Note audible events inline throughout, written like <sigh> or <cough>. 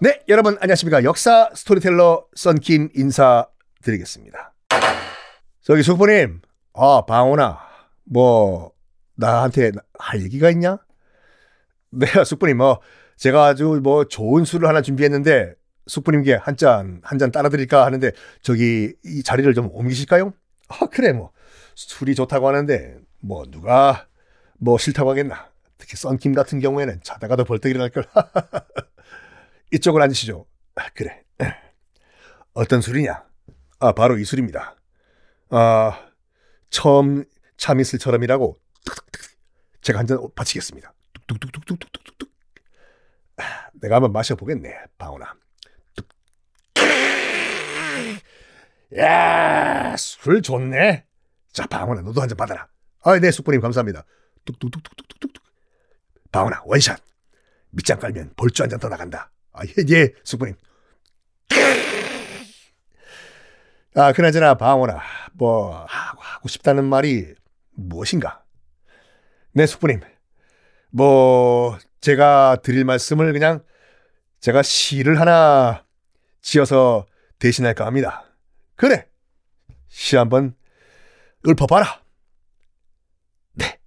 네, 여러분 안녕하십니까. 역사 스토리텔러 썬킴 인사드리겠습니다. 저기 숙부님, 아, 방원아, 뭐, 나한테 할 얘기가 있냐? 네, <laughs> 숙부님, 뭐, 제가 아주 뭐 좋은 술을 하나 준비했는데, 숙부님께 한 잔, 한 잔 따라드릴까 하는데, 저기, 이 자리를 좀 옮기실까요? 아, 그래, 뭐, 술이 좋다고 하는데, 뭐, 누가, 뭐, 싫다고 하겠나. 특히 썬킴 같은 경우에는 자다가도 벌떡 일어날 걸. <laughs> 이쪽으로 앉으시죠. 아, 그래. 어떤 술이냐? 아, 바로 이 술입니다. 아, 처음 참이슬처럼이라고 제가 한 잔 바치겠습니다. 뚝뚝뚝뚝뚝뚝뚝. 아, 내가 한번 마셔보겠네, 방훈아. 야, 술 좋네. 자, 방훈아, 너도 한 잔 받아라. 아, 네, 숙부님 감사합니다. 뚝뚝뚝뚝뚝뚝 뚝. 방훈아, 원샷. 밑장 깔면 볼주 한 잔 더 나간다. 아, 예, 예, 숙부님. 아, 그나저나 방원아, 뭐 하고, 하고 싶다는 말이 무엇인가? 네, 숙부님. 뭐 제가 드릴 말씀을 그냥 제가 시를 하나 지어서 대신할까 합니다. 그래. 시 한번 읊어봐라. 네.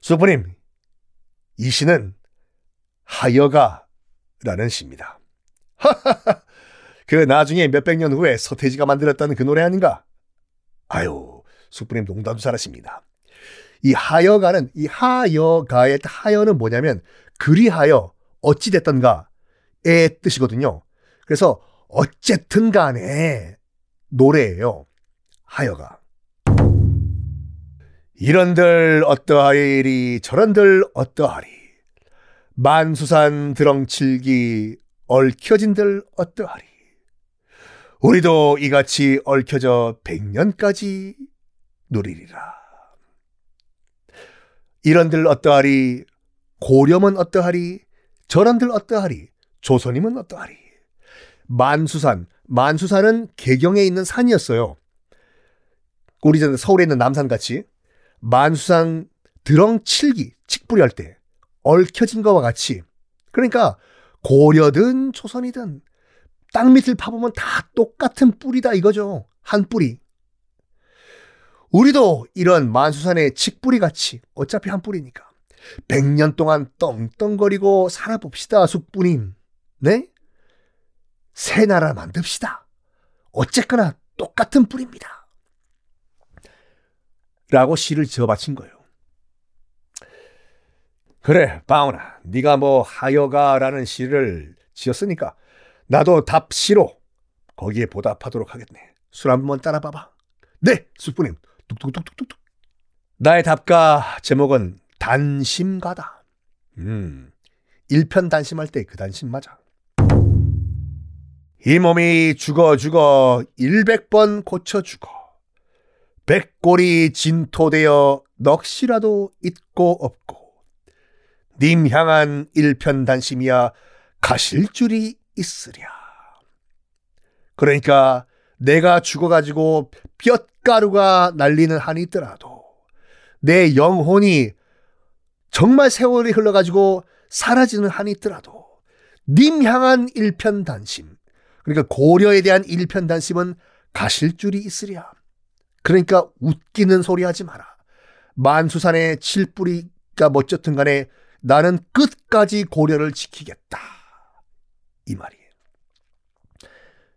숙부님, 이 시는 하여가라는 시입니다. 그 나중에 몇백 년 후에 서태지가 만들었다는 그 노래 아닌가? 아유, 숙부님 농담도 잘하십니다. 이 하여가는 이 하여가의 하여는 뭐냐면 그리하여 어찌됐던가의 뜻이거든요. 그래서 어쨌든 간에 노래예요. 하여가. 이런들 어떠하리 저런들 어떠하리 만수산 드렁칠기 얽혀진들 어떠하리 우리도 이같이 얽혀져 백년까지 누리리라. 이런들 어떠하리 고렴은 어떠하리 저런들 어떠하리 조선임은 어떠하리 만수산 만수산은 개경에 있는 산이었어요. 우리 전 서울에 있는 남산같이 만수산 드렁칠기 칡뿌리 할 때 얽혀진 것과 같이 그러니까 고려든 조선이든 땅 밑을 파보면 다 똑같은 뿌리다 이거죠. 한 뿌리. 우리도 이런 만수산의 칡뿌리 같이 어차피 한 뿌리니까 100년 동안 떵떵거리고 살아봅시다, 숙부님. 네? 새 나라 만듭시다. 어쨌거나 똑같은 뿌리입니다. 라고 시를 지어 바친 거예요. 그래, 바우나. 네가 뭐 하여가라는 시를 지었으니까 나도 답시로 거기에 보답하도록 하겠네. 술 한번 따라 봐봐. 네, 숙부님. 뚝뚝뚝뚝뚝. 나의 답가 제목은 단심가다. 음, 일편 단심할 때 그 단심 맞아. 이 몸이 죽어 죽어 일백0번 고쳐 죽어. 백골이 진토되어 넋이라도 있고 없고. 님 향한 일편단심이야 가실 줄이 있으랴. 그러니까 내가 죽어가지고 뼛가루가 날리는 한이 있더라도 내 영혼이 정말 세월이 흘러가지고 사라지는 한이 있더라도 님 향한 일편단심 그러니까 고려에 대한 일편단심은 가실 줄이 있으랴. 그러니까 웃기는 소리 하지 마라. 만수산의 칠뿌리가 멋졌든 간에 나는 끝까지 고려를 지키겠다. 이 말이에요.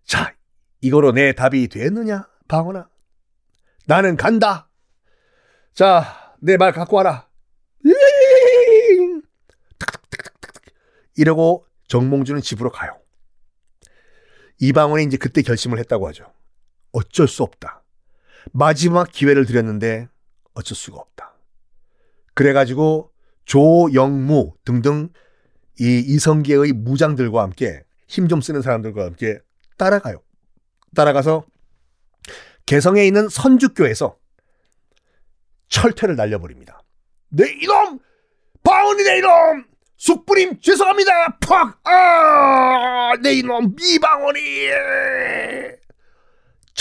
자, 이거로 내 답이 됐느냐, 방원아? 나는 간다. 자, 내 말 갖고 와라. 이러고 정몽주는 집으로 가요. 이방원이 이제 그때 결심을 했다고 하죠. 어쩔 수 없다. 마지막 기회를 드렸는데 어쩔 수가 없다. 그래가지고 조영무 등등 이 이성계의 무장들과 함께 힘 좀 쓰는 사람들과 함께 따라가요. 따라가서 개성에 있는 선주교에서 철퇴를 날려버립니다. 네 이놈! 바운이네 이놈! 숙부님 죄송합니다! 팍! 아! 네 이놈 미방원이!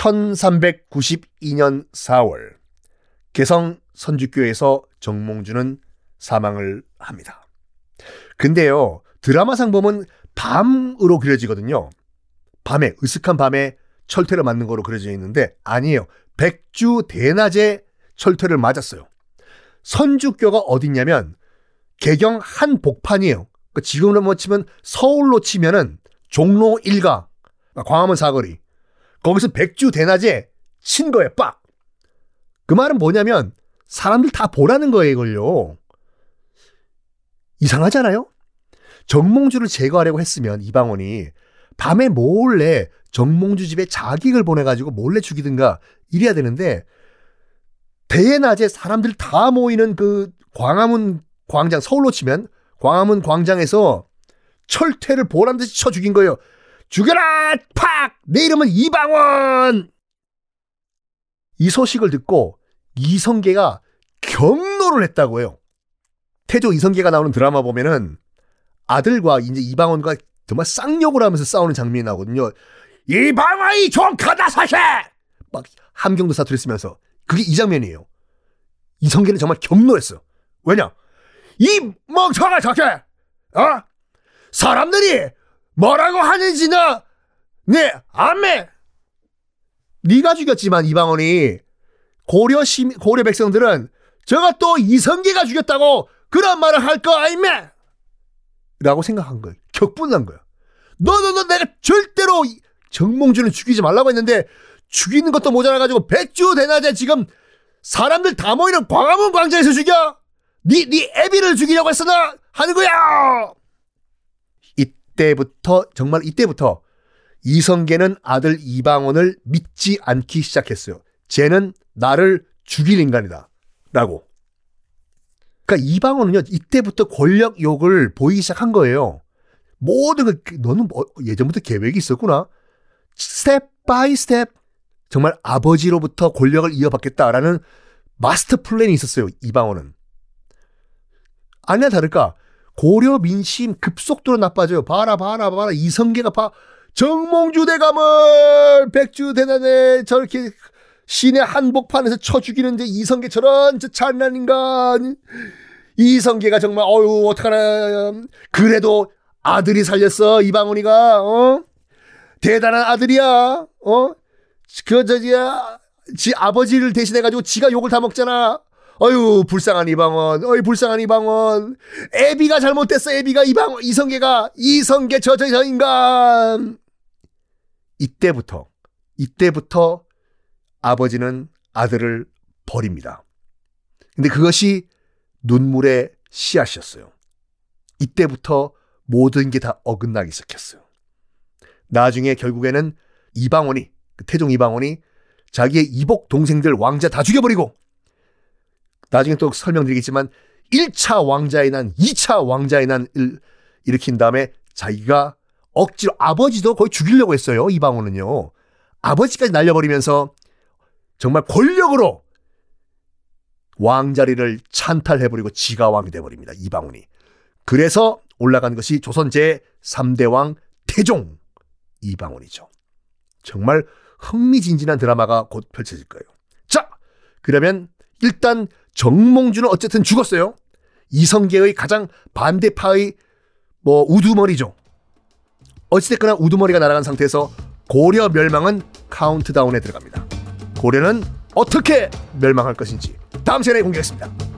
1392년 4월 개성 선주교에서 정몽주는 사망을 합니다. 근데요, 드라마상 보면 밤으로 그려지거든요. 밤에, 으슥한 밤에 철퇴를 맞는 거로 그려져 있는데, 아니에요. 백주 대낮에 철퇴를 맞았어요. 선주교가 어딨냐면, 개경 한 복판이에요. 그러니까 지금으로 뭐 치면 서울로 치면은 종로 1가, 광화문 사거리. 거기서 백주 대낮에 친 거예요, 빡! 그 말은 뭐냐면, 사람들 다 보라는 거예요, 이걸요. 이상하잖아요? 정몽주를 제거하려고 했으면 이방원이 밤에 몰래 정몽주 집에 자객을 보내가지고 몰래 죽이든가 이래야 되는데 대낮에 사람들 다 모이는 그 광화문 광장 서울로 치면 광화문 광장에서 철퇴를 보란 듯이 쳐 죽인 거예요. 죽여라! 팍! 내 이름은 이방원! 이 소식을 듣고 이성계가 경로를 했다고 해요. 태조 이성계가 나오는 드라마 보면은 아들과 이제 이방원과 정말 쌍욕을 하면서 싸우는 장면이 나오거든요. 이방원이 종카다 사세! 막 함경도 사투리 쓰면서 그게 이 장면이에요. 이성계는 정말 경로했어. 왜냐? 이 멍청한 자체! 어? 사람들이 뭐라고 하는지 나, 네, 안매! 네가 죽였지만 이방원이 고려 시 고려 백성들은 저가 또 이성계가 죽였다고 그런 말을 할 거 아니매? 라고 생각한 거예요. 격분한 거야. 너, 너, 너, 내가 절대로 정몽주는 죽이지 말라고 했는데 죽이는 것도 모자라가지고 백주 대낮에 지금 사람들 다 모이는 광화문 광장에서 죽여? 니, 니 애비를 죽이려고 했어, 나? 하는 거야! 이때부터, 정말 이때부터 이성계는 아들 이방원을 믿지 않기 시작했어요. 쟤는 나를 죽일 인간이다. 라고. 그러니까 이방원은요, 이때부터 권력 욕을 보이기 시작한 거예요. 모든 그, 너는 뭐 예전부터 계획이 있었구나. Step by step. 정말 아버지로부터 권력을 이어받겠다라는 마스터 플랜이 있었어요, 이방원은. 아니나 다를까, 고려 민심 급속도로 나빠져요. 봐라, 봐라, 봐라. 이성계가 봐. 정몽주 대감을 백주 대낮에 저렇게 시내 한복판에서 쳐 죽이는데 이성계 저런 저 잔인한 인간. 이성계가 정말 어유 어떡하나. 그래도 아들이 살렸어 이방원이가 어 대단한 아들이야 어그 저지야 지 아버지를 대신해 가지고 지가 욕을 다 먹잖아. 어유 불쌍한 이방원, 어이 불쌍한 이방원. 애비가 잘못됐어. 애비가 이방원 이성계가 이성계 저저 저 인간. 이때부터 이때부터 아버지는 아들을 버립니다. 근데 그것이 눈물의 씨앗이었어요. 이때부터 모든 게 다 어긋나기 시작했어요. 나중에 결국에는 이방원이 그 태종 이방원이 자기의 이복 동생들 왕자 다 죽여버리고 나중에 또 설명드리겠지만 1차 왕자의 난, 2차 왕자의 난을 일으킨 다음에 자기가 억지로 아버지도 거의 죽이려고 했어요. 이방원은요. 아버지까지 날려버리면서 정말 권력으로 왕자리를 찬탈해버리고 지가 왕이 돼버립니다. 이방원이. 그래서 올라간 것이 조선 제3대 왕 태종 이방원이죠. 정말 흥미진진한 드라마가 곧 펼쳐질 거예요. 자, 그러면 일단 정몽주는 어쨌든 죽었어요. 이성계의 가장 반대파의 뭐 우두머리죠. 어찌됐거나 우두머리가 날아간 상태에서 고려 멸망은 카운트다운에 들어갑니다. 고려는 어떻게 멸망할 것인지 다음 시간에 공개하겠습니다.